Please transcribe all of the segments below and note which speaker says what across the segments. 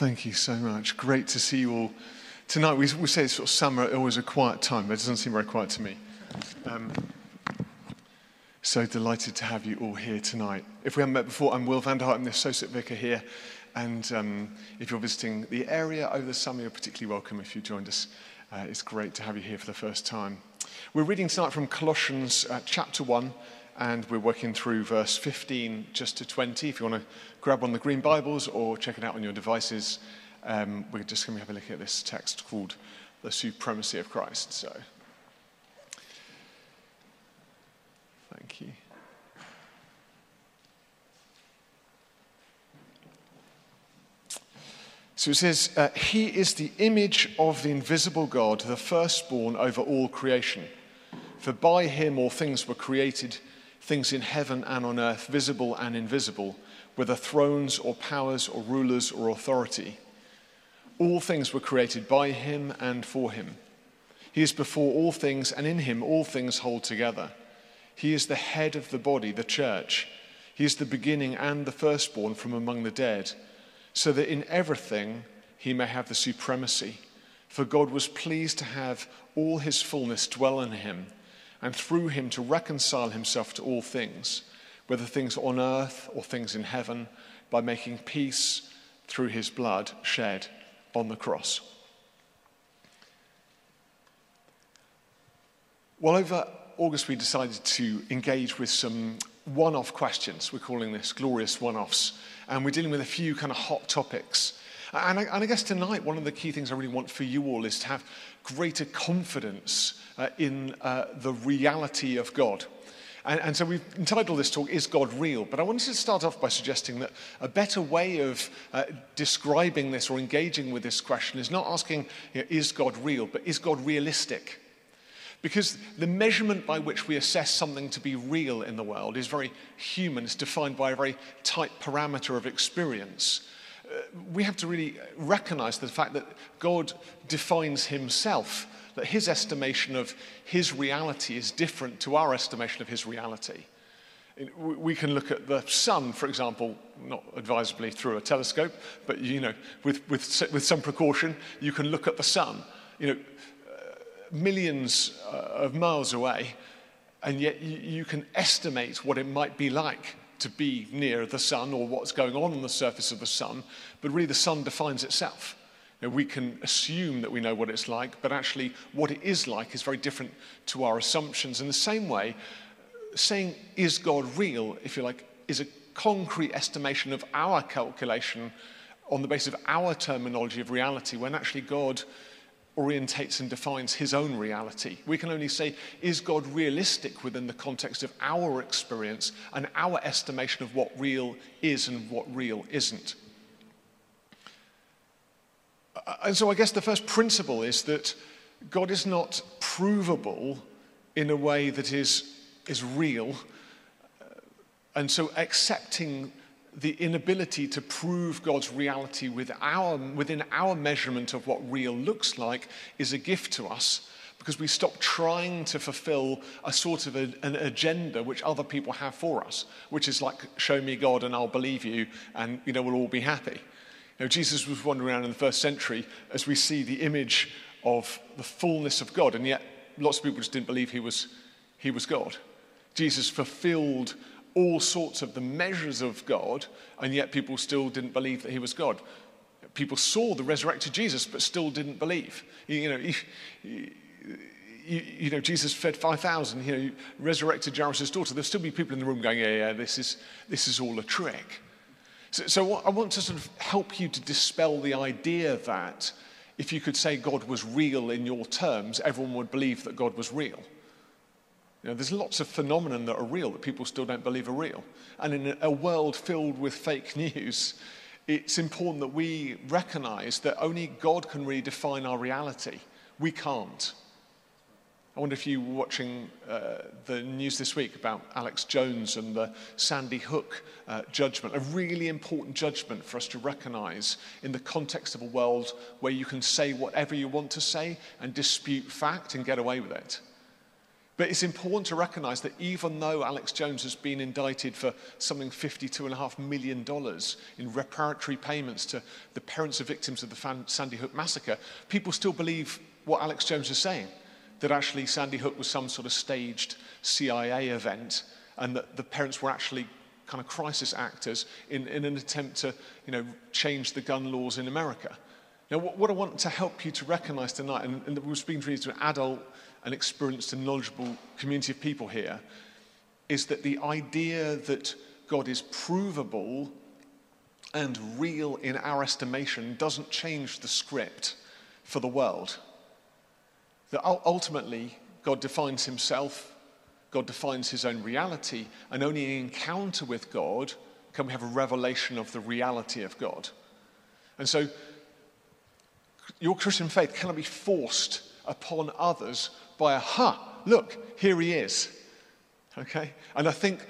Speaker 1: Thank you so much. Great to see you all tonight. We, we say it's sort of summer always a quiet time, but it doesn't seem very quiet to me. Um, so delighted to have you all here tonight. If we haven't met before, I'm Will Vanderhart. I'm the Associate Vicar here. And um, if you're visiting the area over the summer, you're particularly welcome if you joined us. Uh, it's great to have you here for the first time. We're reading tonight from Colossians uh, chapter 1, and we're working through verse 15 just to 20. If you want to grab one of the green Bibles or check it out on your devices, um, we're just going to have a look at this text called The Supremacy of Christ. So, thank you. So it says, uh, He is the image of the invisible God, the firstborn over all creation. For by him all things were created things in heaven and on earth, visible and invisible, whether thrones or powers or rulers or authority. All things were created by him and for him. He is before all things, and in him all things hold together. He is the head of the body, the church. He is the beginning and the firstborn from among the dead, so that in everything he may have the supremacy. For God was pleased to have all his fullness dwell in him and through him to reconcile himself to all things, whether things on earth or things in heaven, by making peace through his blood shed on the cross. Well, over August, we decided to engage with some one off questions. We're calling this glorious one offs. And we're dealing with a few kind of hot topics. And I, and I, guess tonight, one of the key things I really want for you all is to have greater confidence uh, in uh, the reality of God. And, and, so we've entitled this talk, Is God Real? But I wanted to start off by suggesting that a better way of uh, describing this or engaging with this question is not asking, you know, Is God real? but is God realistic? Because the measurement by which we assess something to be real in the world is very human. It's defined by a very tight parameter of experience. We have to really recognize the fact that God defines himself that his estimation of his reality is different to our estimation of his reality. We can look at the sun, for example, not advisably through a telescope, but you know, with, with, with some precaution, you can look at the sun, you know, uh, millions uh, of miles away, and yet you can estimate what it might be like to be near the sun or what's going on on the surface of the sun, but really the sun defines itself. You know, we can assume that we know what it's like, but actually, what it is like is very different to our assumptions. In the same way, saying, is God real, if you like, is a concrete estimation of our calculation on the basis of our terminology of reality, when actually God orientates and defines his own reality. We can only say, is God realistic within the context of our experience and our estimation of what real is and what real isn't? And so I guess the first principle is that God is not provable in a way that is, is real. And so accepting the inability to prove God's reality with our, within our measurement of what real looks like is a gift to us because we stop trying to fulfill a sort of a, an agenda which other people have for us, which is like, show me God and I'll believe you and you know, we'll all be happy. You know, Jesus was wandering around in the first century as we see the image of the fullness of God, and yet lots of people just didn't believe he was, he was God. Jesus fulfilled all sorts of the measures of God, and yet people still didn't believe that he was God. People saw the resurrected Jesus, but still didn't believe. You know, you, you, you know Jesus fed 5,000, you know, resurrected Jairus' daughter. There'll still be people in the room going, yeah, yeah, this is, this is all a trick. So, so I want to sort of help you to dispel the idea that if you could say God was real in your terms, everyone would believe that God was real. You know, there's lots of phenomena that are real that people still don't believe are real. And in a world filled with fake news, it's important that we recognize that only God can really define our reality. We can't. I wonder if you were watching uh, the news this week about Alex Jones and the Sandy Hook uh, judgment, a really important judgment for us to recognize in the context of a world where you can say whatever you want to say and dispute fact and get away with it. But it's important to recognize that even though Alex Jones has been indicted for something $52.5 million in reparatory payments to the parents of victims of the Sandy Hook massacre, people still believe what Alex Jones is saying that actually Sandy Hook was some sort of staged CIA event and that the parents were actually kind of crisis actors in, in an attempt to you know, change the gun laws in America. Now, what, what I want to help you to recognize tonight, and, and we're speaking to an adult an experienced and knowledgeable community of people here, is that the idea that God is provable and real in our estimation doesn't change the script for the world. That ultimately, God defines himself, God defines his own reality, and only in encounter with God can we have a revelation of the reality of God. And so, your Christian faith cannot be forced upon others by a, ha, look, here he is. Okay? And I think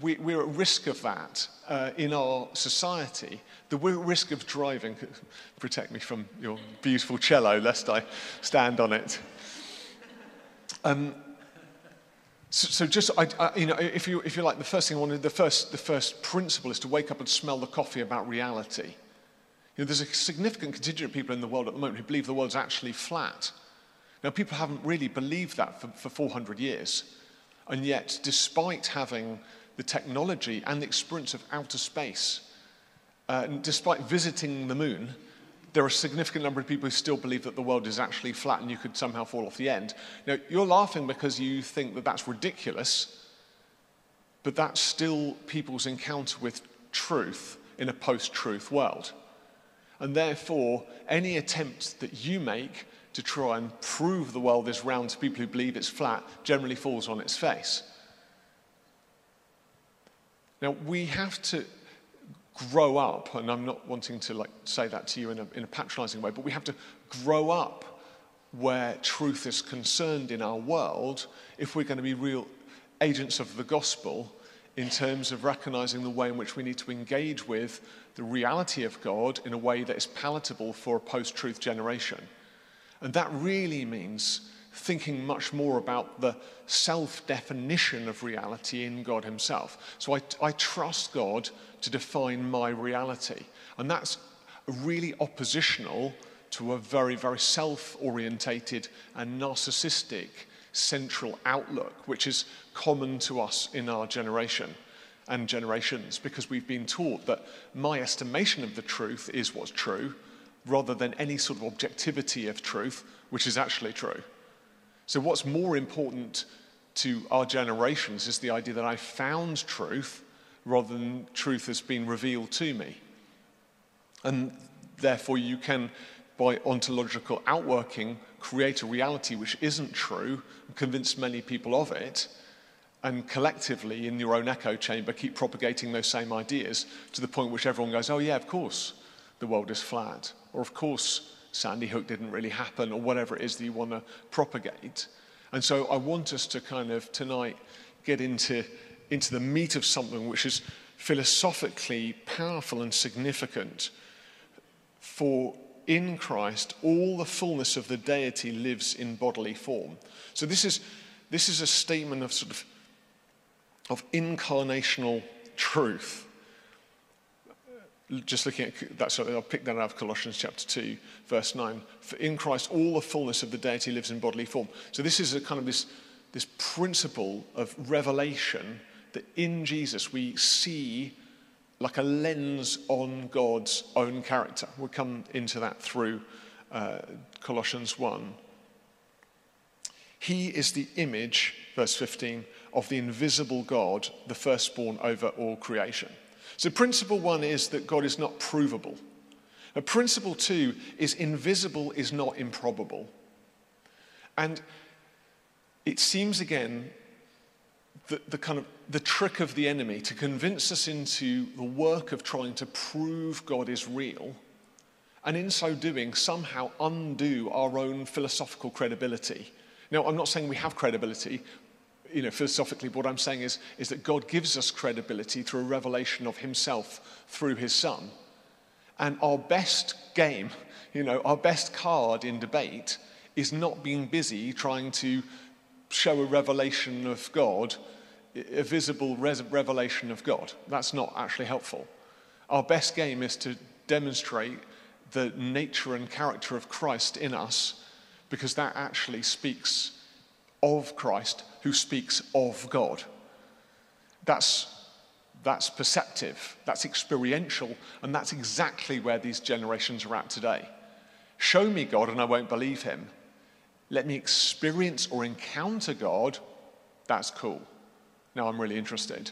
Speaker 1: we, are at risk of that uh, in our society. The risk of driving, protect me from your beautiful cello lest I stand on it. Um, so, so, just, I, I, you know, if you, if you like, the first thing I wanted, the first, the first principle is to wake up and smell the coffee about reality. You know, there's a significant contingent of people in the world at the moment who believe the world's actually flat. Now, people haven't really believed that for, for 400 years. And yet, despite having the technology and the experience of outer space, uh, despite visiting the moon, there are a significant number of people who still believe that the world is actually flat and you could somehow fall off the end. Now, you're laughing because you think that that's ridiculous, but that's still people's encounter with truth in a post truth world. And therefore, any attempt that you make to try and prove the world is round to people who believe it's flat generally falls on its face. Now, we have to grow up, and I'm not wanting to like say that to you in a, in a patronizing way, but we have to grow up where truth is concerned in our world if we're going to be real agents of the gospel in terms of recognizing the way in which we need to engage with the reality of God in a way that is palatable for a post truth generation. And that really means thinking much more about the self definition of reality in God Himself. So I, I, trust God to define my reality. And that's really oppositional to a very, very self orientated and narcissistic central outlook, which is common to us in our generation and generations, because we've been taught that my estimation of the truth is what's true rather than any sort of objectivity of truth, which is actually true. So, what's more important to our generations is the idea that I found truth rather than truth has been revealed to me. And therefore, you can, by ontological outworking, create a reality which isn't true and convince many people of it. And collectively, in your own echo chamber, keep propagating those same ideas to the point which everyone goes, oh, yeah, of course, the world is flat. Or, of course, Sandy Hook didn't really happen, or whatever it is that you want to propagate. And so I want us to kind of tonight get into, into the meat of something which is philosophically powerful and significant. For in Christ, all the fullness of the deity lives in bodily form. So this is, this is a statement of sort of, of incarnational truth just looking at that, so I'll pick that out of Colossians chapter 2, verse 9. For in Christ, all the fullness of the deity lives in bodily form. So this is a kind of this, this principle of revelation that in Jesus we see like a lens on God's own character. We'll come into that through uh, Colossians 1. He is the image, verse 15, of the invisible God, the firstborn over all creation. So, principle one is that God is not provable. And principle two is invisible is not improbable. And it seems again that the kind of the trick of the enemy to convince us into the work of trying to prove God is real, and in so doing, somehow undo our own philosophical credibility. Now, I'm not saying we have credibility, you know, philosophically, what I'm saying is, is that God gives us credibility through a revelation of himself through his son. And our best game, you know, our best card in debate is not being busy trying to show a revelation of God, a visible res- revelation of God. That's not actually helpful. Our best game is to demonstrate the nature and character of Christ in us because that actually speaks of Christ who speaks of God. That's, that's perceptive, that's experiential, and that's exactly where these generations are at today. Show me God and I won't believe him. Let me experience or encounter God. That's cool. Now I'm really interested.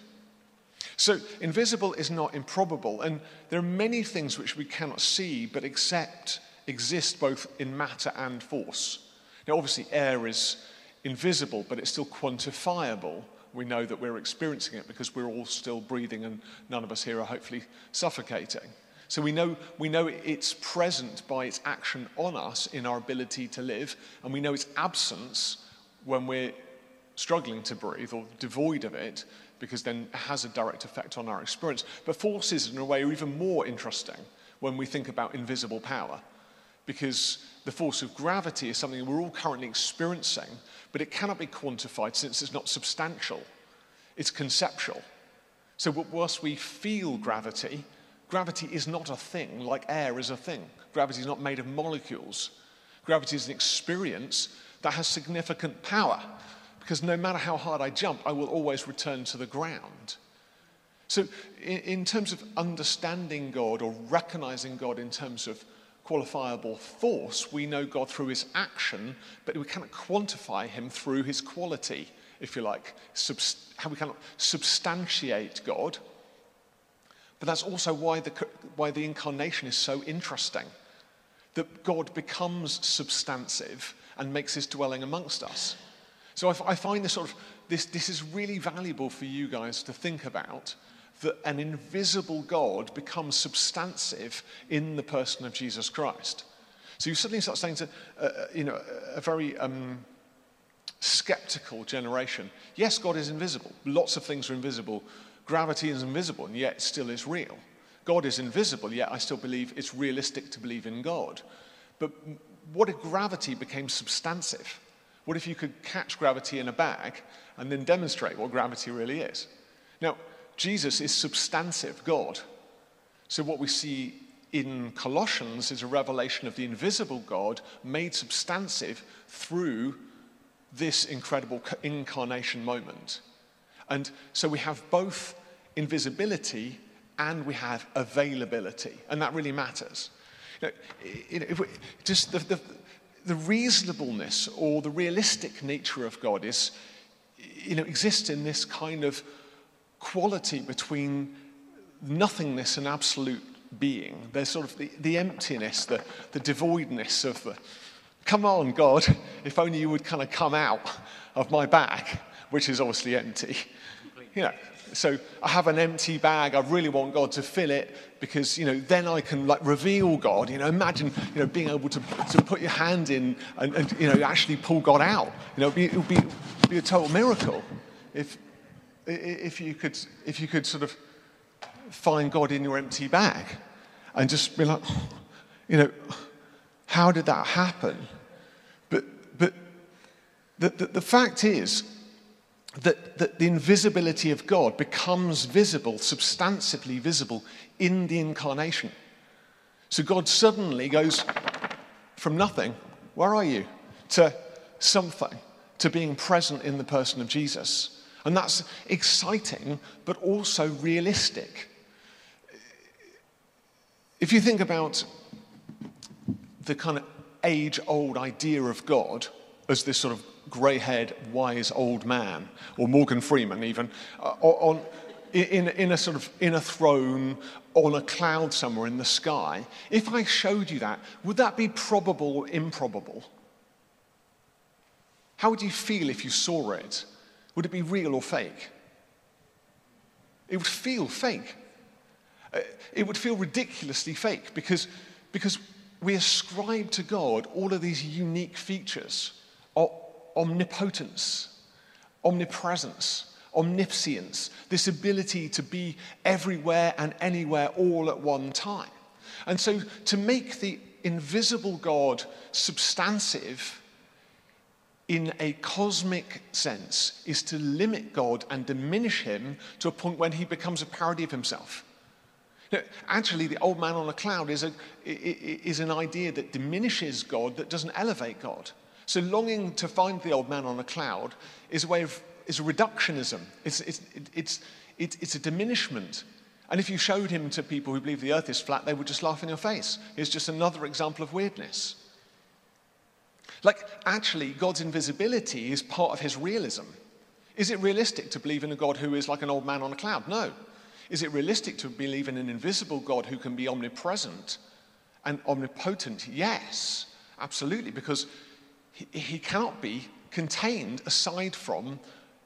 Speaker 1: So, invisible is not improbable, and there are many things which we cannot see but accept exist both in matter and force. Now, obviously, air is invisible, but it's still quantifiable. We know that we're experiencing it because we're all still breathing, and none of us here are hopefully suffocating. So we know, we know it's present by its action on us in our ability to live, and we know its absence when we're struggling to breathe or devoid of it, because then it has a direct effect on our experience. But forces, in a way, are even more interesting when we think about invisible power, because the force of gravity is something we're all currently experiencing, but it cannot be quantified since it's not substantial, it's conceptual. So, whilst we feel gravity, Gravity is not a thing like air is a thing. Gravity is not made of molecules. Gravity is an experience that has significant power because no matter how hard I jump, I will always return to the ground. So, in, terms of understanding God or recognizing God in terms of qualifiable force, we know God through his action, but we cannot quantify him through his quality, if you like. Subst- how we cannot substantiate God but that's also why the, why the incarnation is so interesting that God becomes substantive and makes his dwelling amongst us. So I, I find this sort of this, this is really valuable for you guys to think about that an invisible God becomes substantive in the person of Jesus Christ. So you suddenly start saying to uh, uh you know a very um, skeptical generation, yes, God is invisible. Lots of things are invisible Gravity is invisible, and yet still is real. God is invisible, yet I still believe it's realistic to believe in God. But what if gravity became substantive? What if you could catch gravity in a bag and then demonstrate what gravity really is? Now, Jesus is substantive God. So, what we see in Colossians is a revelation of the invisible God made substantive through this incredible incarnation moment. And so we have both invisibility and we have availability, and that really matters. You know, we, just the, the, the, reasonableness or the realistic nature of God is, you know, exists in this kind of quality between nothingness and absolute being. There's sort of the, the emptiness, the, the devoidness of the, come on, God, if only you would kind of come out of my bag, which is obviously empty. You know, so I have an empty bag. I really want God to fill it because, you know, then I can like reveal God. You know, imagine, you know, being able to, to put your hand in and, and you know, actually pull God out. You know, it would be, be, be a total miracle if, if, you could, if you could sort of find God in your empty bag and just be like, you know, how did that happen? But, but the, the, the fact is, that, that the invisibility of God becomes visible, substantively visible in the incarnation. So God suddenly goes from nothing, where are you, to something, to being present in the person of Jesus. And that's exciting, but also realistic. If you think about the kind of age old idea of God as this sort of grey haired, wise old man, or Morgan Freeman even, uh, on, in, in a sort of in a throne on a cloud somewhere in the sky. If I showed you that, would that be probable or improbable? How would you feel if you saw it? Would it be real or fake? It would feel fake. Uh, it would feel ridiculously fake because, because we ascribe to God all of these unique features omnipotence, omnipresence, omniscience, this ability to be everywhere and anywhere all at one time. And so to make the invisible God substantive in a cosmic sense, is to limit God and diminish him to a point when he becomes a parody of himself. Actually, the old man on a cloud is, a, is an idea that diminishes God, that doesn't elevate God. So, longing to find the old man on a cloud is a way of is a reductionism. It's, it's, it's, it's, it's a diminishment. And if you showed him to people who believe the earth is flat, they would just laugh in your face. It's just another example of weirdness. Like, actually, God's invisibility is part of his realism. Is it realistic to believe in a God who is like an old man on a cloud? No. Is it realistic to believe in an invisible God who can be omnipresent and omnipotent? Yes, absolutely, because he, he cannot be contained aside from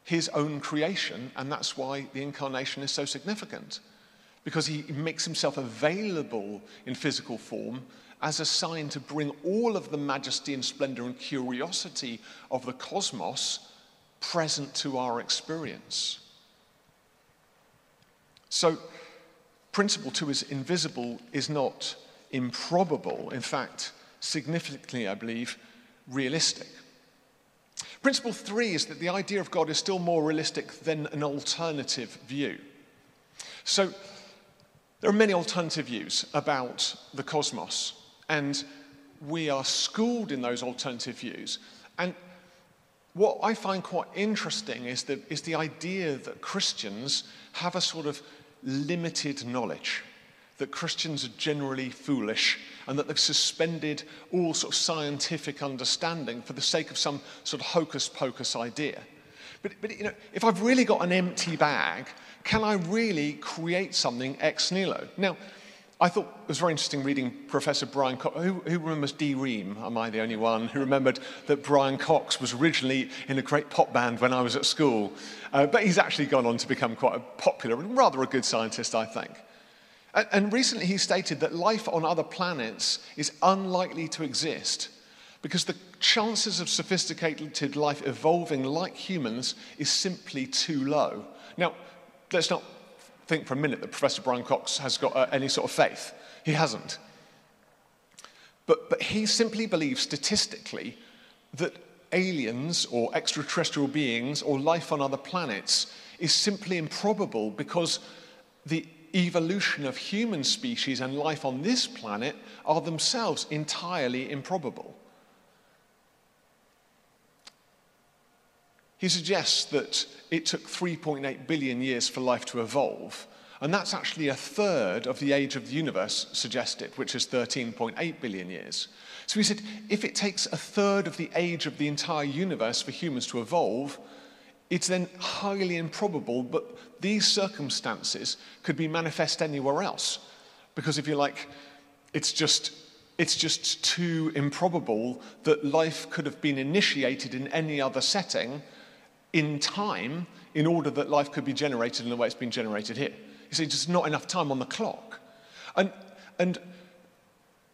Speaker 1: his own creation, and that's why the incarnation is so significant. Because he makes himself available in physical form as a sign to bring all of the majesty and splendor and curiosity of the cosmos present to our experience. So, principle two is invisible is not improbable. In fact, significantly, I believe, realistic. Principle three is that the idea of God is still more realistic than an alternative view. So, there are many alternative views about the cosmos, and we are schooled in those alternative views. And what I find quite interesting is the, is the idea that Christians have a sort of limited knowledge, that Christians are generally foolish, and that they've suspended all sort of scientific understanding for the sake of some sort of hocus pocus idea. But, but you know, if I've really got an empty bag, can I really create something ex nihilo? Now, I thought it was very interesting reading Professor Brian Cox. Who, who, remembers D Ream? Am I the only one who remembered that Brian Cox was originally in a great pop band when I was at school? Uh, but he's actually gone on to become quite a popular and rather a good scientist, I think. And, and recently he stated that life on other planets is unlikely to exist because the chances of sophisticated life evolving like humans is simply too low. Now, let's not think for a minute that Professor Brian Cox has got uh, any sort of faith. He hasn't. But, but he simply believes statistically that aliens or extraterrestrial beings or life on other planets is simply improbable because the evolution of human species and life on this planet are themselves entirely improbable. He suggests that it took 3.8 billion years for life to evolve, and that's actually a third of the age of the universe suggested, which is 13.8 billion years. So he said if it takes a third of the age of the entire universe for humans to evolve, it's then highly improbable, but these circumstances could be manifest anywhere else. Because if you like, it's just it's just too improbable that life could have been initiated in any other setting in time in order that life could be generated in the way it's been generated here. You see, just not enough time on the clock. And, and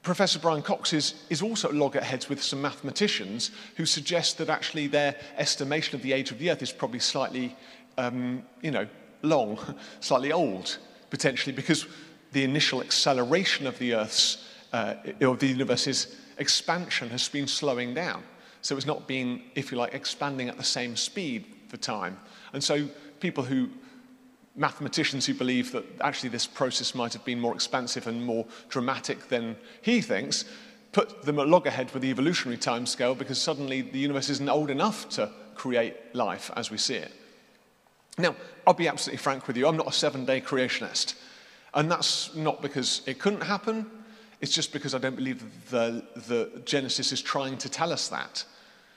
Speaker 1: Professor Brian Cox is, is also loggerheads with some mathematicians who suggest that actually their estimation of the age of the Earth is probably slightly, um, you know, long, slightly old, potentially, because the initial acceleration of the Earth's, uh, or the universe's expansion has been slowing down. So it's not been, if you like, expanding at the same speed for time. And so people who, mathematicians who believe that actually this process might have been more expansive and more dramatic than he thinks, put them at loggerhead with the evolutionary timescale because suddenly the universe isn't old enough to create life as we see it. Now, I'll be absolutely frank with you, I'm not a seven day creationist. And that's not because it couldn't happen, it's just because I don't believe the, the Genesis is trying to tell us that.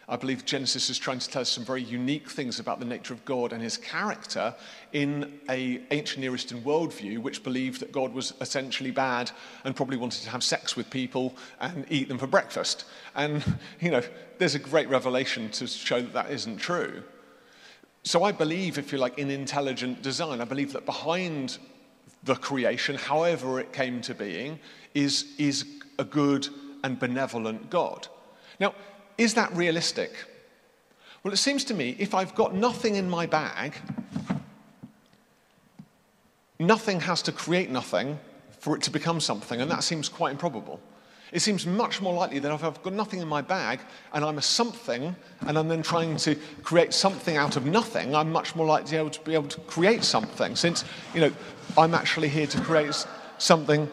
Speaker 1: I believe Genesis is trying to tell us some very unique things about the nature of God and his character in a ancient Near Eastern worldview, which believed that God was essentially bad and probably wanted to have sex with people and eat them for breakfast. And, you know, there's a great revelation to show that that isn't true. So I believe, if you like, in intelligent design. I believe that behind the creation, however it came to being, is, is a good and benevolent God. Now, is that realistic? Well, it seems to me if I've got nothing in my bag, nothing has to create nothing for it to become something, and that seems quite improbable. It seems much more likely that if I've got nothing in my bag and I'm a something and I'm then trying to create something out of nothing, I'm much more likely to be able to, be able to create something since, you know, I'm actually here to create something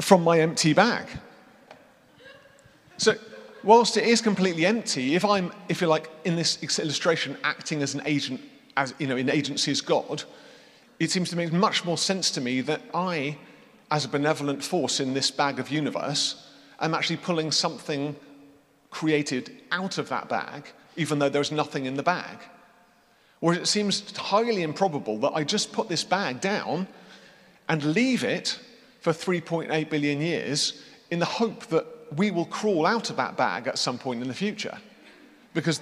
Speaker 1: from my empty bag. So, whilst it is completely empty, if I'm, if you're like, in this illustration, acting as an agent, as, you know, in agency as God, it seems to make much more sense to me that I, as a benevolent force in this bag of universe, I'm actually pulling something created out of that bag, even though there's nothing in the bag. Whereas it seems highly improbable that I just put this bag down and leave it for 3.8 billion years in the hope that we will crawl out of that bag at some point in the future. Because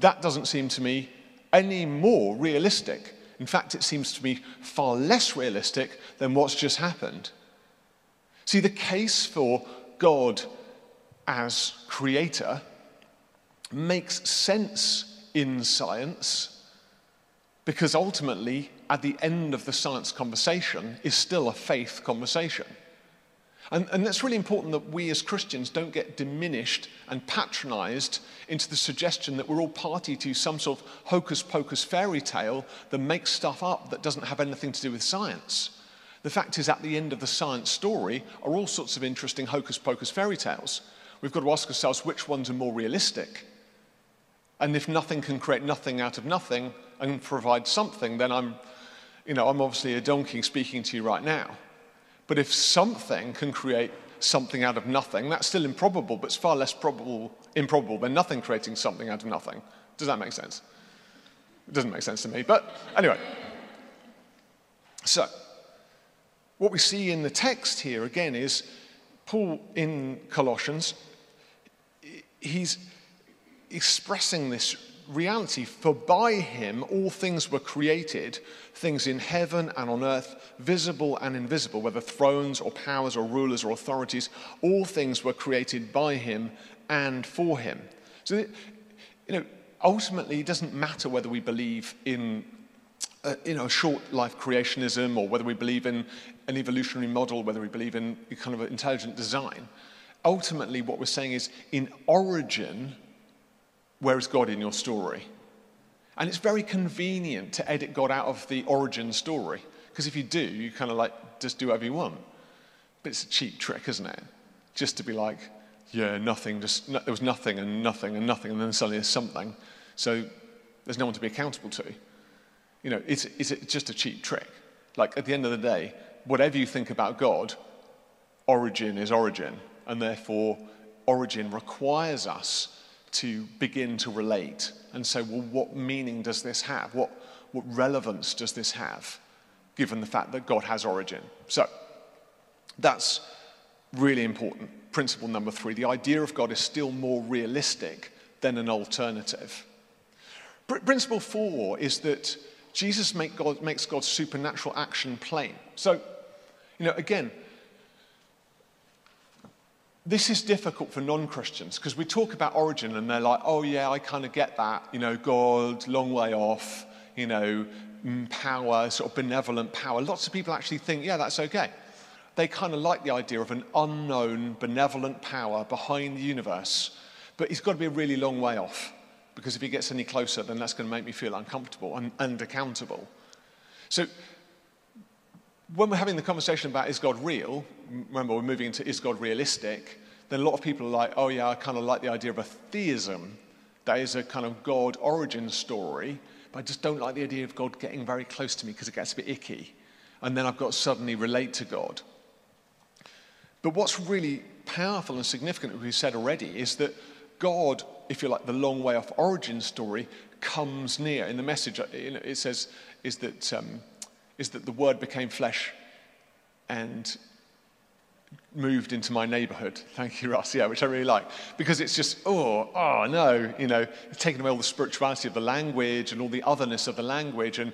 Speaker 1: that doesn't seem to me any more realistic. In fact, it seems to me far less realistic than what's just happened. See, the case for God as creator makes sense in science because ultimately, at the end of the science conversation, is still a faith conversation. And, and that's really important that we as Christians don't get diminished and patronized into the suggestion that we're all party to some sort of hocus pocus fairy tale that makes stuff up that doesn't have anything to do with science. The fact is, at the end of the science story are all sorts of interesting hocus pocus fairy tales. We've got to ask ourselves which ones are more realistic. And if nothing can create nothing out of nothing and provide something, then I'm, you know, I'm obviously a donkey speaking to you right now. But if something can create something out of nothing, that's still improbable, but it's far less probable, improbable than nothing creating something out of nothing. Does that make sense? It doesn't make sense to me. But anyway. So, what we see in the text here again is Paul in Colossians, he's expressing this reality for by him all things were created, things in heaven and on earth, visible and invisible, whether thrones or powers or rulers or authorities, all things were created by him and for him. So, you know, ultimately, it doesn't matter whether we believe in uh, you know, short life creationism or whether we believe in an evolutionary model, whether we believe in kind of intelligent design. Ultimately, what we're saying is in origin, where is God in your story? And it's very convenient to edit God out of the origin story, because if you do, you kind of like just do whatever you want. But it's a cheap trick, isn't it? Just to be like, yeah, nothing, just no, there was nothing and nothing and nothing, and then suddenly there's something. So there's no one to be accountable to. You know, it's, it's just a cheap trick. Like, at the end of the day, whatever you think about God, origin is origin. And therefore, origin requires us to begin to relate and say, well, what meaning does this have? What, what relevance does this have, given the fact that God has origin? So, that's really important. Principle number three the idea of God is still more realistic than an alternative. Principle four is that Jesus make God, makes God's supernatural action plain. So, you know, again, this is difficult for non Christians because we talk about origin and they're like, oh, yeah, I kind of get that. You know, God, long way off, you know, mm, power, sort of benevolent power. Lots of people actually think, yeah, that's okay. They kind of like the idea of an unknown, benevolent power behind the universe, but he's got to be a really long way off because if he gets any closer, then that's going to make me feel uncomfortable and, and accountable. So, when we're having the conversation about is God real, remember we're moving into is God realistic, then a lot of people are like, oh yeah, I kind of like the idea of a theism. That is a kind of God origin story, but I just don't like the idea of God getting very close to me because it gets a bit icky. And then I've got to suddenly relate to God. But what's really powerful and significant, as we said already, is that God, if you like, the long way off origin story comes near. In the message, uh, it says, is that, um, is that the word became flesh and moved into my neighborhood. Thank you, Ross. Yeah, which I really like. Because it's just, oh, oh, no, you know, it's taken away all the spirituality of the language and all the otherness of the language. And,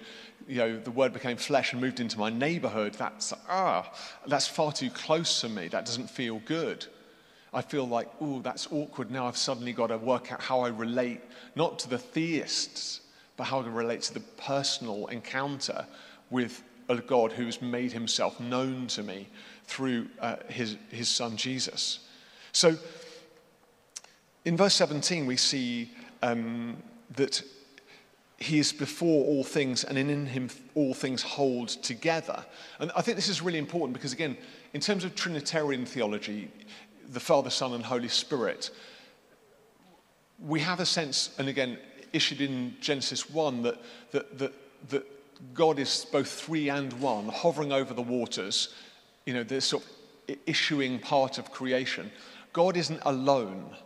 Speaker 1: you know, the word became flesh and moved into my neighborhood. That's, ah, that's far too close to me. That doesn't feel good. I feel like, oh, that's awkward. Now I've suddenly got to work out how I relate, not to the theists, but how to relate to the personal encounter with a God who's made himself known to me through uh, his, his son Jesus. So in verse 17, we see um, that he is before all things, and in him all things hold together. And I think this is really important because, again, in terms of Trinitarian theology, the Father, Son, and Holy Spirit, we have a sense, and again, issued in Genesis 1, that, that, that, that God is both three and one, hovering over the waters, you know, this sort of issuing part of creation. God isn't alone.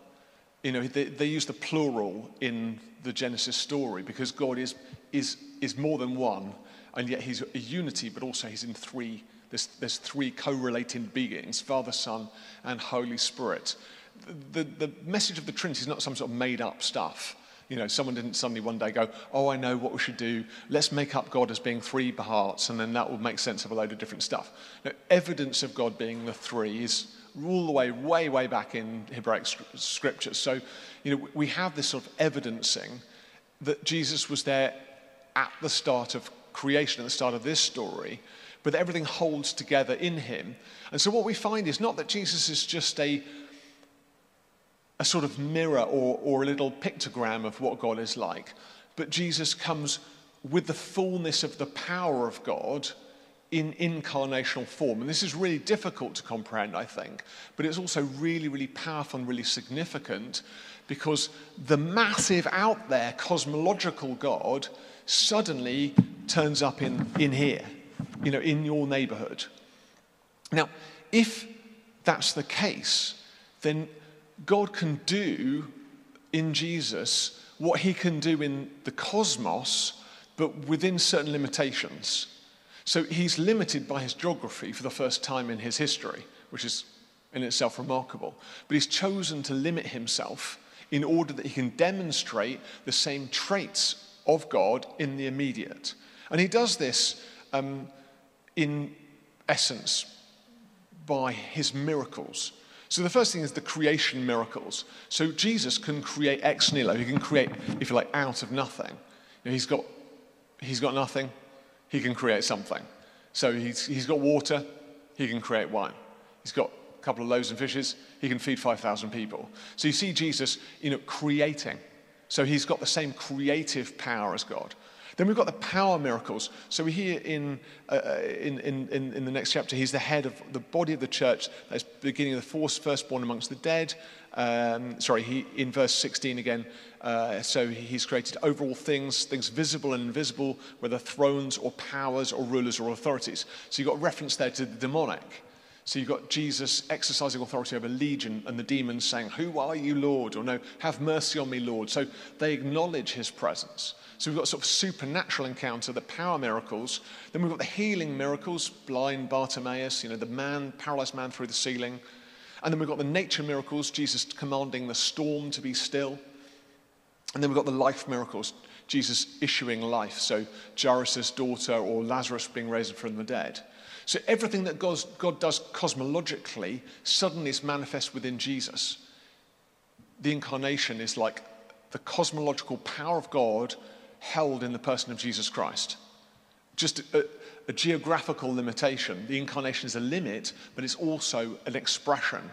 Speaker 1: You know, they, they use the plural in the Genesis story because God is, is, is more than one, and yet he's a unity, but also he's in three. There's, there's three co-relating beings, Father, Son, and Holy Spirit. The, the, the message of the Trinity is not some sort of made up stuff. You know, someone didn't suddenly one day go, Oh, I know what we should do. Let's make up God as being three parts, and then that will make sense of a load of different stuff. Now, evidence of God being the three is all the way, way, way back in Hebraic scriptures. So, you know, we have this sort of evidencing that Jesus was there at the start of creation, at the start of this story, but everything holds together in him. And so, what we find is not that Jesus is just a a sort of mirror or, or a little pictogram of what God is like. But Jesus comes with the fullness of the power of God in incarnational form. And this is really difficult to comprehend, I think, but it's also really, really powerful and really significant because the massive out there cosmological God suddenly turns up in, in here, you know, in your neighborhood. Now, if that's the case, then God can do in Jesus what he can do in the cosmos, but within certain limitations. So he's limited by his geography for the first time in his history, which is in itself remarkable. But he's chosen to limit himself in order that he can demonstrate the same traits of God in the immediate. And he does this um, in essence by his miracles. So the first thing is the creation miracles. So Jesus can create ex nihilo. He can create, if you like, out of nothing. You know, he's got, he's got nothing. He can create something. So he's, he's got water. He can create wine. He's got a couple of loaves and fishes. He can feed 5,000 people. So you see Jesus, you know, creating. So he's got the same creative power as God. Then we've got the power miracles. So we hear in, uh, uh, in, in, in, the next chapter, he's the head of the body of the church. That's beginning of the force, firstborn amongst the dead. Um, sorry, he, in verse 16 again, uh, so he's created over all things, things visible and invisible, whether thrones or powers or rulers or authorities. So you've got a reference there to the demonic. So you've got Jesus exercising authority over legion and the demons saying, Who are you, Lord? Or no, have mercy on me, Lord. So they acknowledge his presence. So we've got sort of supernatural encounter, the power miracles. Then we've got the healing miracles, blind Bartimaeus, you know, the man, paralyzed man through the ceiling. And then we've got the nature miracles, Jesus commanding the storm to be still. And then we've got the life miracles, Jesus issuing life. So Jairus' daughter or Lazarus being raised from the dead. So everything that God, God does cosmologically suddenly is manifest within Jesus. The incarnation is like the cosmological power of God held in the person of Jesus Christ. Just a, a geographical limitation. The incarnation is a limit, but it's also an expression.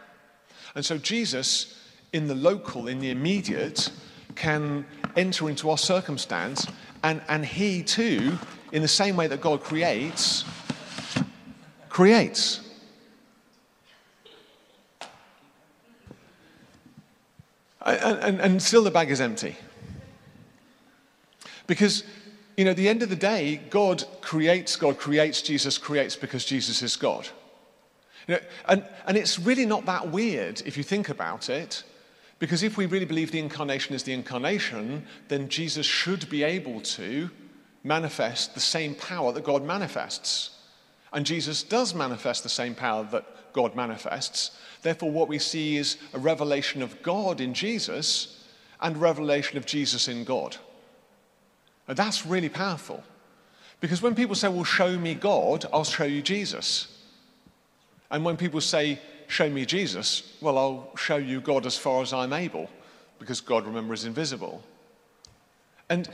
Speaker 1: And so Jesus, in the local, in the immediate, can enter into our circumstance, and, and he too, in the same way that God creates, creates. And, and, and, still the bag is empty. Because, you know, at the end of the day, God creates, God creates, Jesus creates because Jesus is God. You know, and, and it's really not that weird if you think about it, because if we really believe the incarnation is the incarnation, then Jesus should be able to manifest the same power that God manifests. And Jesus does manifest the same power that God manifests. Therefore, what we see is a revelation of God in Jesus and revelation of Jesus in God. And that's really powerful. Because when people say, Well, show me God, I'll show you Jesus. And when people say, Show me Jesus, well, I'll show you God as far as I'm able, because God, remember, is invisible. And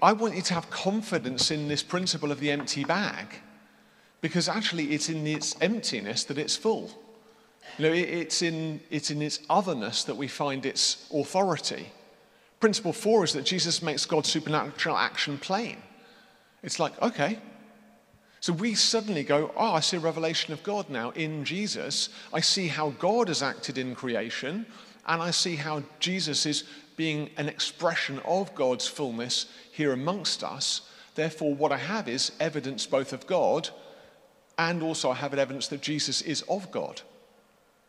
Speaker 1: I want you to have confidence in this principle of the empty bag because actually it's in its emptiness that it's full. You know, it's, in, it's in its otherness that we find its authority. Principle four is that Jesus makes God's supernatural action plain. It's like, okay. So we suddenly go, oh, I see a revelation of God now in Jesus. I see how God has acted in creation, and I see how Jesus is being an expression of God's fullness here amongst us. Therefore, what I have is evidence both of God and also I have evidence that Jesus is of God.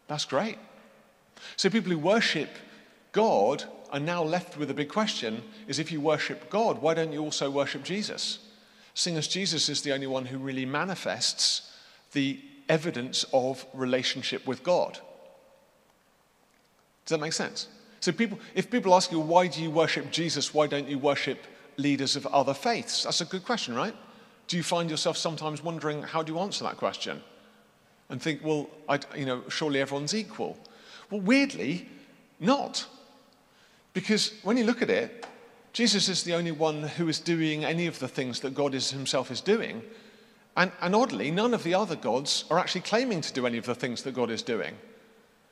Speaker 1: That's great. So people who worship God are now left with a big question is if you worship God, why don't you also worship Jesus? Seeing as Jesus is the only one who really manifests the evidence of relationship with God. Does that make sense? So people, if people ask you, why do you worship Jesus? Why don't you worship leaders of other faiths? That's a good question, right? Do you find yourself sometimes wondering, how do you answer that question? And think, well, I, you know, surely everyone's equal. Well, weirdly, not. Because when you look at it, Jesus is the only one who is doing any of the things that God is himself is doing. And, and, oddly, none of the other gods are actually claiming to do any of the things that God is doing.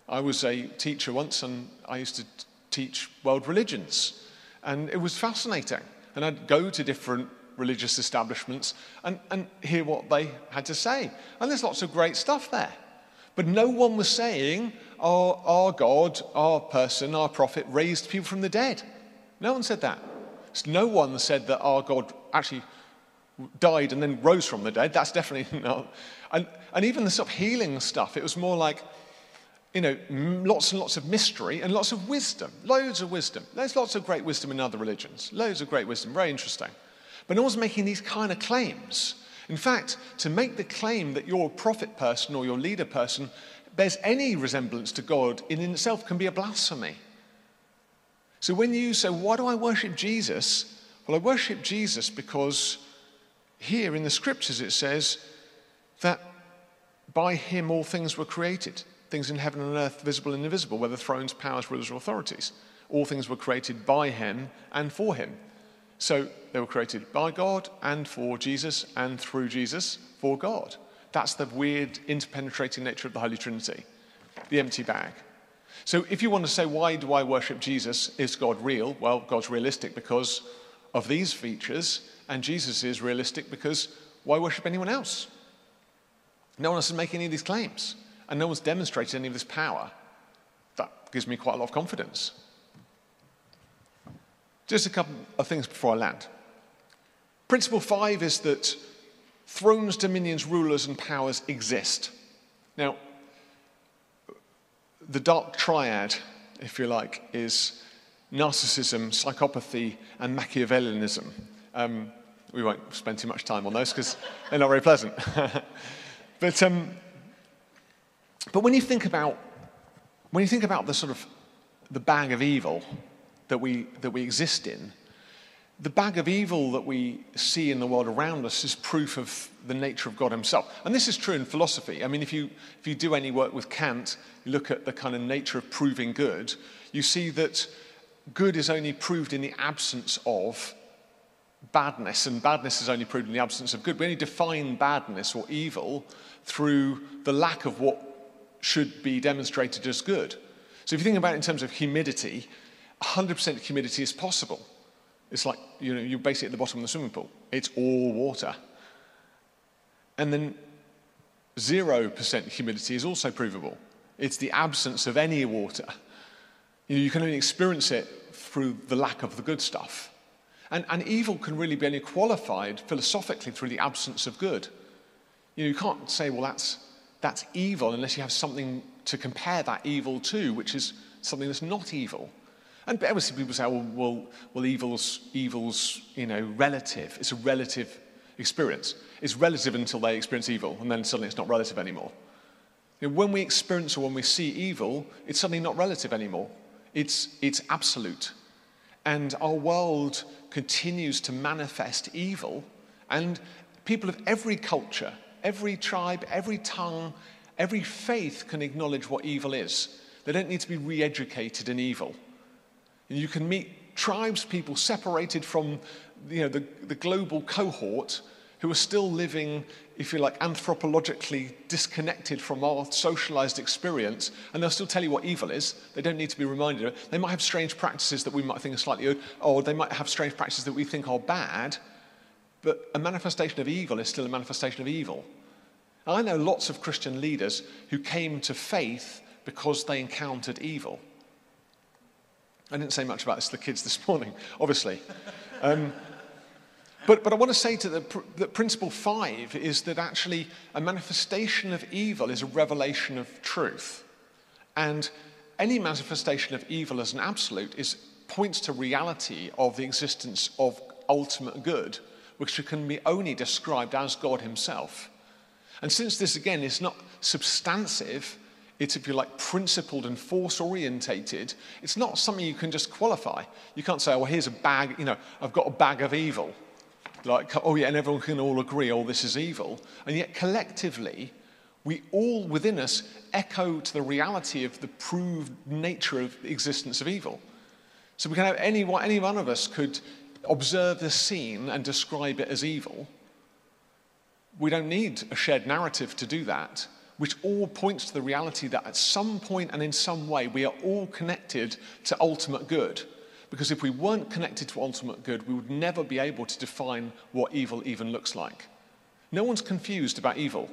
Speaker 1: I was a teacher once and I used to teach world religions. And it was fascinating. And I'd go to different religious establishments and, and hear what they had to say. And there's lots of great stuff there. But no one was saying, our, our God, our person, our prophet raised people from the dead. No one said that. No one said that our God actually died and then rose from the dead. That's definitely not. And, and even the sort of healing stuff, it was more like, you know, lots and lots of mystery and lots of wisdom, loads of wisdom. There's lots of great wisdom in other religions, loads of great wisdom, very interesting. But no one's making these kind of claims. In fact, to make the claim that you're a prophet person or your leader person bears any resemblance to God in itself can be a blasphemy. So when you say, Why do I worship Jesus? Well, I worship Jesus because here in the scriptures it says that by him all things were created things in heaven and earth, visible and invisible, whether thrones, powers, rulers, or authorities. All things were created by him and for him. So they were created by God and for Jesus and through Jesus for God. That's the weird interpenetrating nature of the Holy Trinity, the empty bag. So if you want to say, why do I worship Jesus? Is God real? Well, God's realistic because of these features, and Jesus is realistic because why worship anyone else? No one else is making any of these claims, and no one's demonstrated any of this power. That gives me quite a lot of confidence. Just a couple of things before I land. Principle five is that thrones, dominions, rulers, and powers exist. Now, the dark triad, if you like, is narcissism, psychopathy, and Machiavellianism. Um, we won't spend too much time on those because they're not very pleasant. but, um, but when you think about when you think about the sort of the bag of evil that we, that we exist in, the bag of evil that we see in the world around us is proof of the nature of God Himself. And this is true in philosophy. I mean, if you, if you do any work with Kant, you look at the kind of nature of proving good, you see that good is only proved in the absence of badness, and badness is only proved in the absence of good. We only define badness or evil through the lack of what should be demonstrated as good. So if you think about it in terms of humidity, 100% humidity is possible. It's like, you know, you're basically at the bottom of the swimming pool. It's all water. And then 0% humidity is also provable. It's the absence of any water. You, know, you can only experience it through the lack of the good stuff. And, and evil can really be only qualified philosophically through the absence of good. You, know, you can't say, well, that's, that's evil unless you have something to compare that evil to, which is something that's not evil. And obviously people say, well, well, well evil's, evil's, you know, relative. It's a relative experience. It's relative until they experience evil, and then suddenly it's not relative anymore. You know, when we experience or when we see evil, it's suddenly not relative anymore. It's, it's absolute. And our world continues to manifest evil, and people of every culture, every tribe, every tongue, every faith can acknowledge what evil is. They don't need to be re educated in evil. You can meet tribes people separated from you know, the, the global cohort who are still living, if you like, anthropologically disconnected from our socialized experience, and they'll still tell you what evil is. They don't need to be reminded of it. They might have strange practices that we might think are slightly odd, or they might have strange practices that we think are bad, but a manifestation of evil is still a manifestation of evil. I know lots of Christian leaders who came to faith because they encountered evil. I didn't say much about this to the kids this morning, obviously. Um, but, but I want to say to the, that principle five is that actually a manifestation of evil is a revelation of truth. And any manifestation of evil as an absolute is, points to reality of the existence of ultimate good, which can be only described as God Himself. And since this, again, is not substantive, it's, if you like, principled and force orientated, it's not something you can just qualify. You can't say, oh, well, here's a bag, you know, I've got a bag of evil. Like, oh, yeah, and everyone can all agree, oh, this is evil. And yet, collectively, we all within us echo to the reality of the proved nature of the existence of evil. So we can have any, any one of us could observe the scene and describe it as evil we don't need a shared narrative to do that, which all points to the reality that at some point and in some way we are all connected to ultimate good. Because if we weren't connected to ultimate good, we would never be able to define what evil even looks like. No one's confused about evil.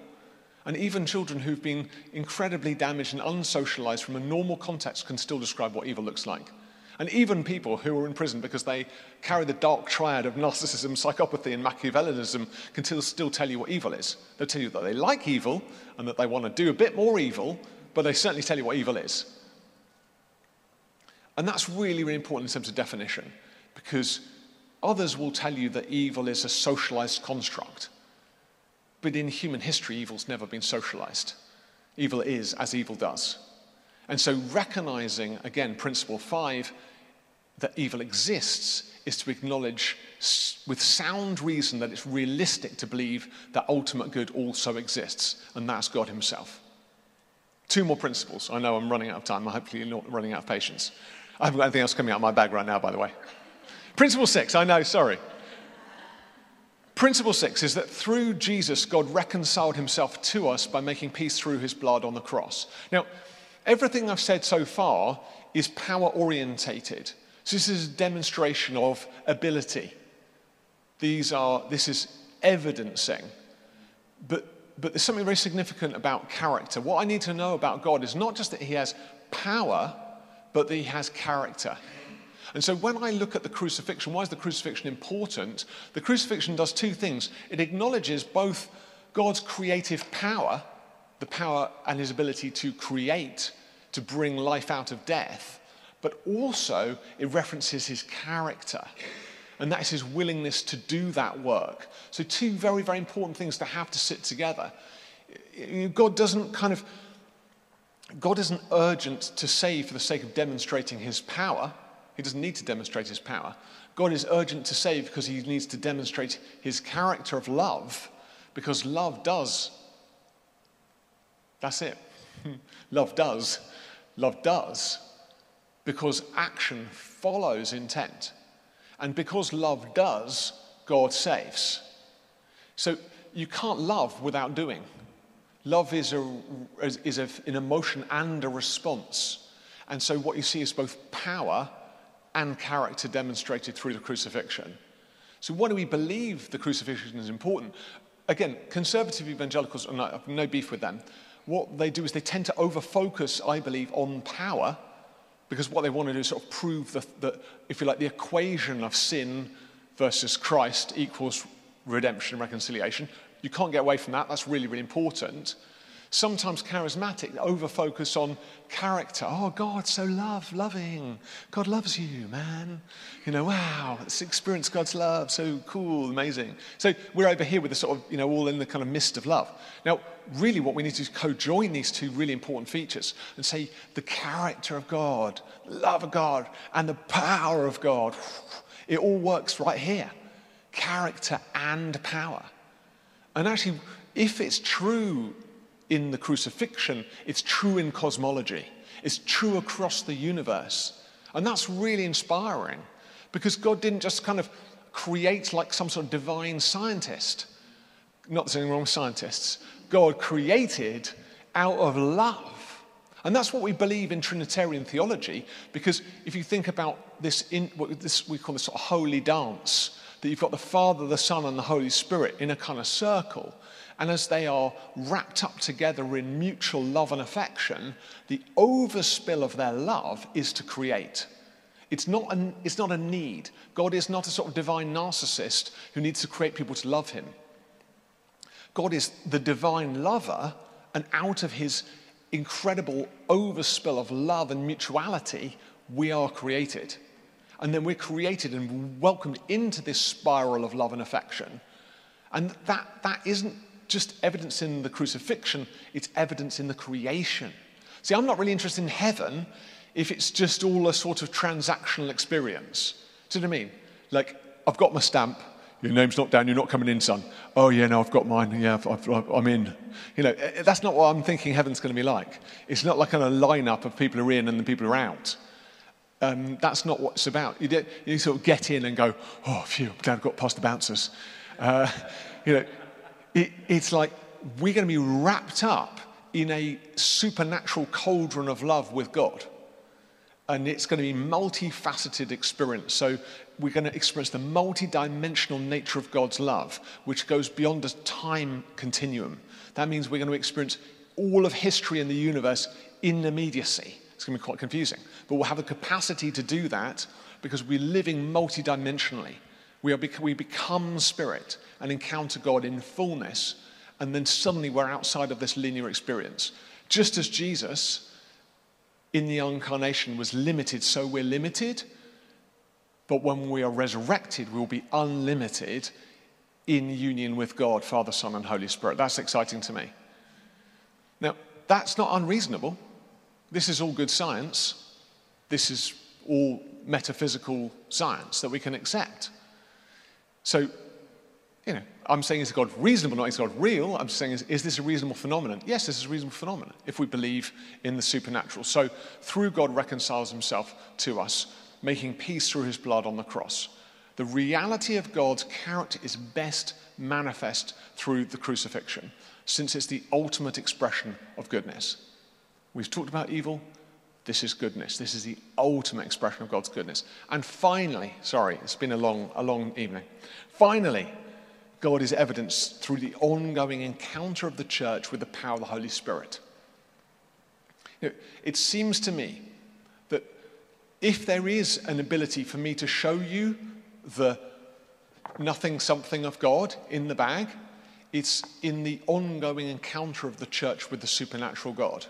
Speaker 1: And even children who've been incredibly damaged and unsocialized from a normal context can still describe what evil looks like. And even people who are in prison because they carry the dark triad of narcissism, psychopathy, and Machiavellianism can still, tell you what evil is. They'll tell you that they like evil and that they want to do a bit more evil, but they certainly tell you what evil is. And that's really, really important in terms of definition because others will tell you that evil is a socialized construct. But in human history, evil's never been socialized. Evil is as evil does. And so, recognizing, again, principle five, that evil exists is to acknowledge with sound reason that it's realistic to believe that ultimate good also exists, and that's God Himself. Two more principles. I know I'm running out of time. Hopefully, you're not running out of patience. I haven't got anything else coming out of my bag right now, by the way. Principle six, I know, sorry. Principle six is that through Jesus, God reconciled himself to us by making peace through his blood on the cross. Now, Everything I've said so far is power orientated. So this is a demonstration of ability. These are, this is evidencing. But, but there's something very significant about character. What I need to know about God is not just that he has power, but that he has character. And so when I look at the crucifixion, why is the crucifixion important? The crucifixion does two things. It acknowledges both God's creative power the power and his ability to create, to bring life out of death, but also it references his character. And that is his willingness to do that work. So, two very, very important things to have to sit together. God doesn't kind of, God isn't urgent to save for the sake of demonstrating his power. He doesn't need to demonstrate his power. God is urgent to save because he needs to demonstrate his character of love, because love does that's it. Love does. Love does because action follows intent. And because love does, God saves. So you can't love without doing. Love is, a, is a, an emotion and a response. And so what you see is both power and character demonstrated through the crucifixion. So why do we believe the crucifixion is important? Again, conservative evangelicals, no, I have no beef with them what they do is they tend to over-focus, I believe, on power because what they want to do is sort of prove that, if you like, the equation of sin versus Christ equals redemption and reconciliation. You can't get away from that. That's really, really important. Sometimes charismatic over focus on character. Oh, God, so love, loving. God loves you, man. You know, wow, experience God's love. So cool, amazing. So we're over here with the sort of, you know, all in the kind of mist of love. Now, really, what we need to do is co-join these two really important features and say the character of God, love of God, and the power of God. It all works right here. Character and power. And actually, if it's true in the crucifixion, it's true in cosmology, it's true across the universe. And that's really inspiring because God didn't just kind of create like some sort of divine scientist. not there's anything wrong with scientists, God created out of love. And that's what we believe in Trinitarian theology, because if you think about this, in, what this we call this sort of holy dance, that you've got the Father, the Son, and the Holy Spirit in a kind of circle, and as they are wrapped up together in mutual love and affection, the overspill of their love is to create. It's not, a, it's not a need. God is not a sort of divine narcissist who needs to create people to love him. God is the divine lover, and out of his incredible overspill of love and mutuality, we are created. And then we're created and welcomed into this spiral of love and affection. And that, that isn't just evidence in the crucifixion, it's evidence in the creation. See, I'm not really interested in heaven if it's just all a sort of transactional experience. Do you know what I mean? Like, I've got my stamp, your name's not down, you're not coming in, son. Oh, yeah, no, I've got mine, yeah, i am in. You know, eh, that's not what I'm thinking heaven's going to be like. It's not like a lineup of people who are in and the people who are out. Um, that's not what it's about. You, you, sort of get in and go, oh, phew, glad I've got past the bouncers. Uh, you know, it, it's like we're going to be wrapped up in a supernatural cauldron of love with God. And it's going to be multifaceted experience. So we're going to experience the multidimensional nature of God's love, which goes beyond a time continuum. That means we're going to experience all of history in the universe in immediacy. It's going to be quite confusing. But we'll have the capacity to do that because we're living multidimensionally. We, are, we become spirit and encounter God in fullness, and then suddenly we're outside of this linear experience. Just as Jesus in the incarnation was limited, so we're limited. But when we are resurrected, we will be unlimited in union with God, Father, Son, and Holy Spirit. That's exciting to me. Now, that's not unreasonable. This is all good science. This is all metaphysical science that we can accept. So, you know, I'm saying is God reasonable, not is God real. I'm saying is, is this a reasonable phenomenon? Yes, this is a reasonable phenomenon if we believe in the supernatural. So, through God reconciles himself to us, making peace through his blood on the cross. The reality of God's character is best manifest through the crucifixion, since it's the ultimate expression of goodness. We've talked about evil. This is goodness. This is the ultimate expression of God's goodness. And finally, sorry, it's been a long, a long evening. Finally, God is evidenced through the ongoing encounter of the church with the power of the Holy Spirit. You know, it seems to me that if there is an ability for me to show you the nothing something of God in the bag, it's in the ongoing encounter of the church with the supernatural God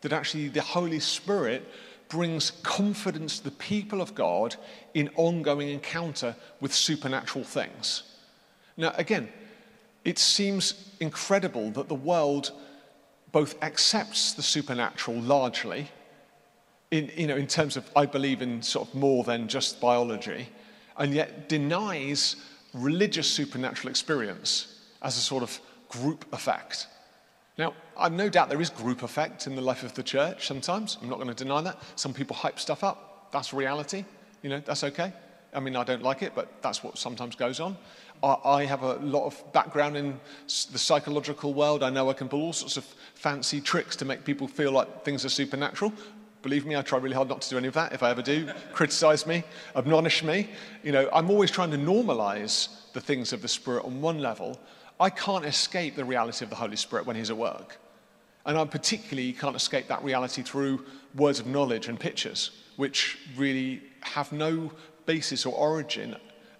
Speaker 1: that actually the Holy Spirit brings confidence to the people of God in ongoing encounter with supernatural things. Now, again, it seems incredible that the world both accepts the supernatural largely, in, you know, in terms of, I believe in sort of more than just biology, and yet denies religious supernatural experience as a sort of group effect. Now, I've no doubt there is group effect in the life of the church sometimes. I'm not going to deny that. Some people hype stuff up. That's reality. You know, that's okay. I mean, I don't like it, but that's what sometimes goes on. I have a lot of background in the psychological world. I know I can pull all sorts of fancy tricks to make people feel like things are supernatural. Believe me, I try really hard not to do any of that. If I ever do, criticize me, admonish me. You know, I'm always trying to normalize the things of the Spirit on one level I can't escape the reality of the Holy Spirit when He's at work. And I particularly can't escape that reality through words of knowledge and pictures, which really have no basis or origin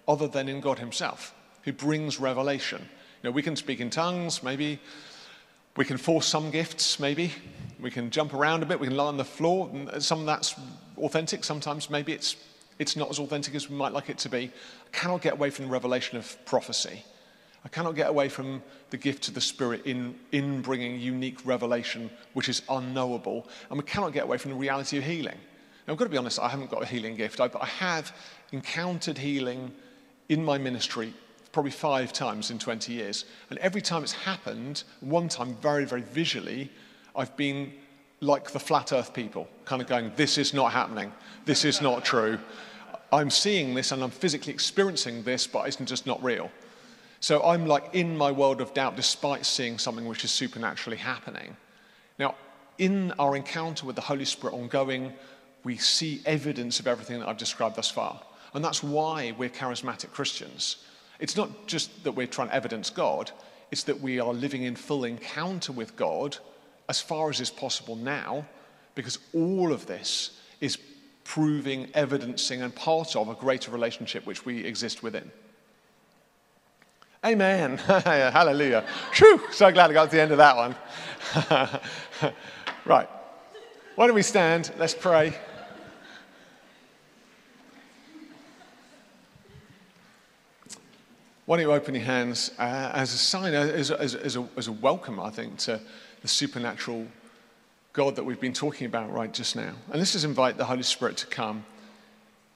Speaker 1: other than in God Himself, who brings revelation. You know, we can speak in tongues, maybe. We can force some gifts, maybe. We can jump around a bit. We can lie on the floor. Some of that's authentic. Sometimes maybe it's, it's not as authentic as we might like it to be. I cannot get away from the revelation of prophecy. I cannot get away from the gift of the Spirit in, in bringing unique revelation, which is unknowable. And we cannot get away from the reality of healing. Now, I've got to be honest, I haven't got a healing gift, but I have encountered healing in my ministry probably five times in 20 years. And every time it's happened, one time very, very visually, I've been like the flat earth people, kind of going, This is not happening. This is not true. I'm seeing this and I'm physically experiencing this, but it's just not real. So I'm like in my world of doubt despite seeing something which is supernaturally happening. Now, in our encounter with the Holy Spirit ongoing, we see evidence of everything that I've described thus far. And that's why we're charismatic Christians. It's not just that we're trying to evidence God, it's that we are living in full encounter with God as far as is possible now, because all of this is proving, evidencing, and part of a greater relationship which we exist within. Amen. Hallelujah. Whew, so glad I got to the end of that one. right. Why don't we stand? Let's pray. Why don't you open your hands uh, as a sign, uh, as, as, as, a, as a welcome, I think, to the supernatural God that we've been talking about right just now. And this is invite the Holy Spirit to come.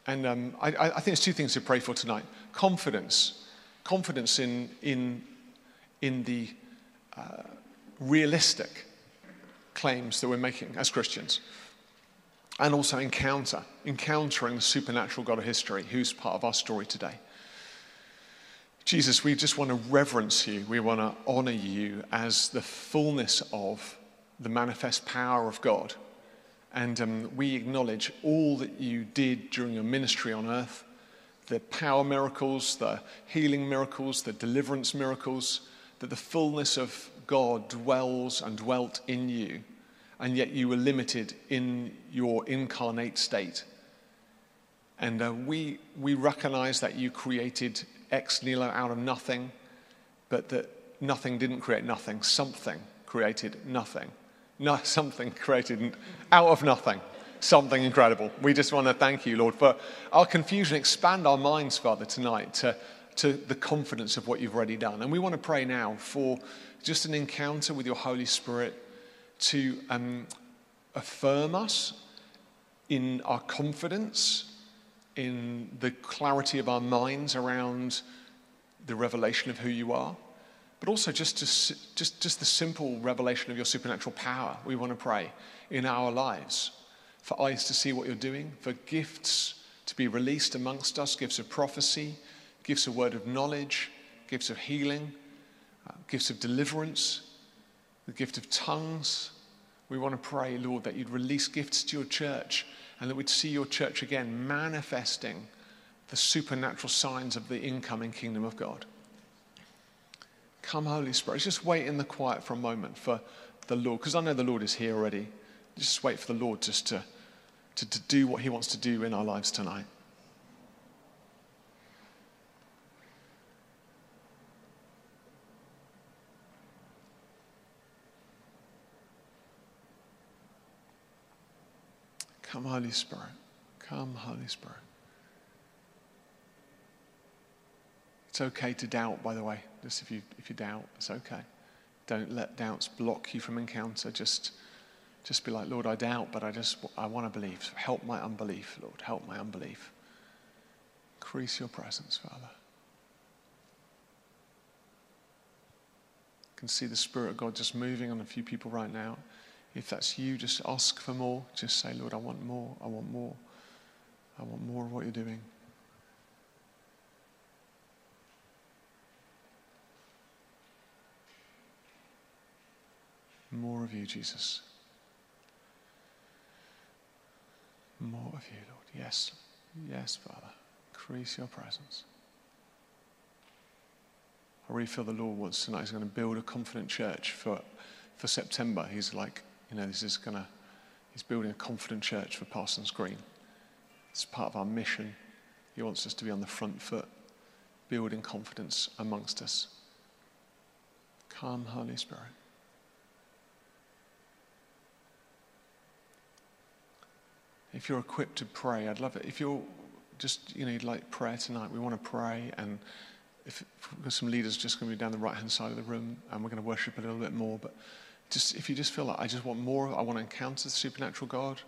Speaker 1: And um, I, I, think there's two things to pray for tonight confidence, confidence in, in, in the uh, realistic claims that we're making as Christians. And also encounter, encountering the supernatural God of history, who's part of our story today. Jesus, we just want to reverence you. We want to honor you as the fullness of the manifest power of God. And um, we acknowledge all that you did during your ministry on earth the power miracles, the healing miracles, the deliverance miracles, that the fullness of God dwells and dwelt in you, and yet you were limited in your incarnate state. And uh, we, we recognize that you created ex nihilo out of nothing, but that nothing didn't create nothing. Something created nothing. No, something created out of nothing. Something incredible. We just want to thank you, Lord, for our confusion. Expand our minds, Father, tonight to, to the confidence of what you've already done. And we want to pray now for just an encounter with your Holy Spirit to um, affirm us in our confidence in the clarity of our minds around the revelation of who you are, but also just, to, just, just the simple revelation of your supernatural power. We want to pray in our lives for eyes to see what you're doing, for gifts to be released amongst us, gifts of prophecy, gifts of word of knowledge, gifts of healing, uh, gifts of deliverance, the gift of tongues. We want to pray, Lord, that you'd release gifts to your church and that we'd see your church again manifesting the supernatural signs of the incoming kingdom of God. Come, Holy Spirit. Just wait in the quiet for a moment for the Lord, because I know the Lord is here already. Just wait for the Lord just to, to, to do what He wants to do in our lives tonight. Come, Holy Spirit. Come, Holy Spirit. It's okay to doubt, by the way. Just if you, if you doubt, it's okay. Don't let doubts block you from encounter. Just, just be like, Lord, I doubt, but I just I want to believe. Help my unbelief, Lord. Help my unbelief. Increase your presence, Father. I can see the Spirit of God just moving on a few people right now. If that's you, just ask for more. Just say, Lord, I want more. I want more. I want more of what you're doing. More of you, Jesus. More of you, Lord. Yes. Yes, Father. Increase your presence. I really feel the Lord wants tonight. He's going to build a confident church for, for September. He's like, you know, this is going to, he's building a confident church for Parsons Green. It's part of our mission. He wants us to be on the front foot, building confidence amongst us. Come, Holy Spirit. If you're equipped to pray, I'd love it. If you're just, you know, you'd like prayer tonight, we want to pray. And if, if some leaders just going to be down the right hand side of the room, and we're going to worship a little bit more. But just if you just feel like I just want more, I want to encounter the supernatural God.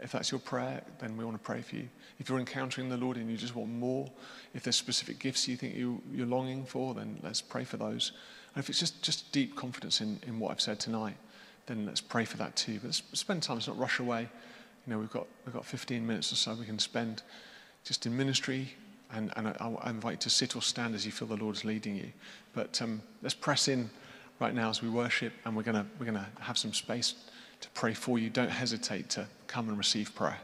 Speaker 1: If that's your prayer, then we want to pray for you. If you're encountering the Lord and you just want more, if there's specific gifts you think you, you're longing for, then let's pray for those. And if it's just, just deep confidence in, in what I've said tonight, then let's pray for that too. But spend time, let's not rush away. You know, we've got, we've got 15 minutes or so we can spend just in ministry, and, and I, I invite you to sit or stand as you feel the Lord is leading you. But um, let's press in right now as we worship, and we're going we're going to have some space to pray for you. Don't hesitate to come and receive prayer.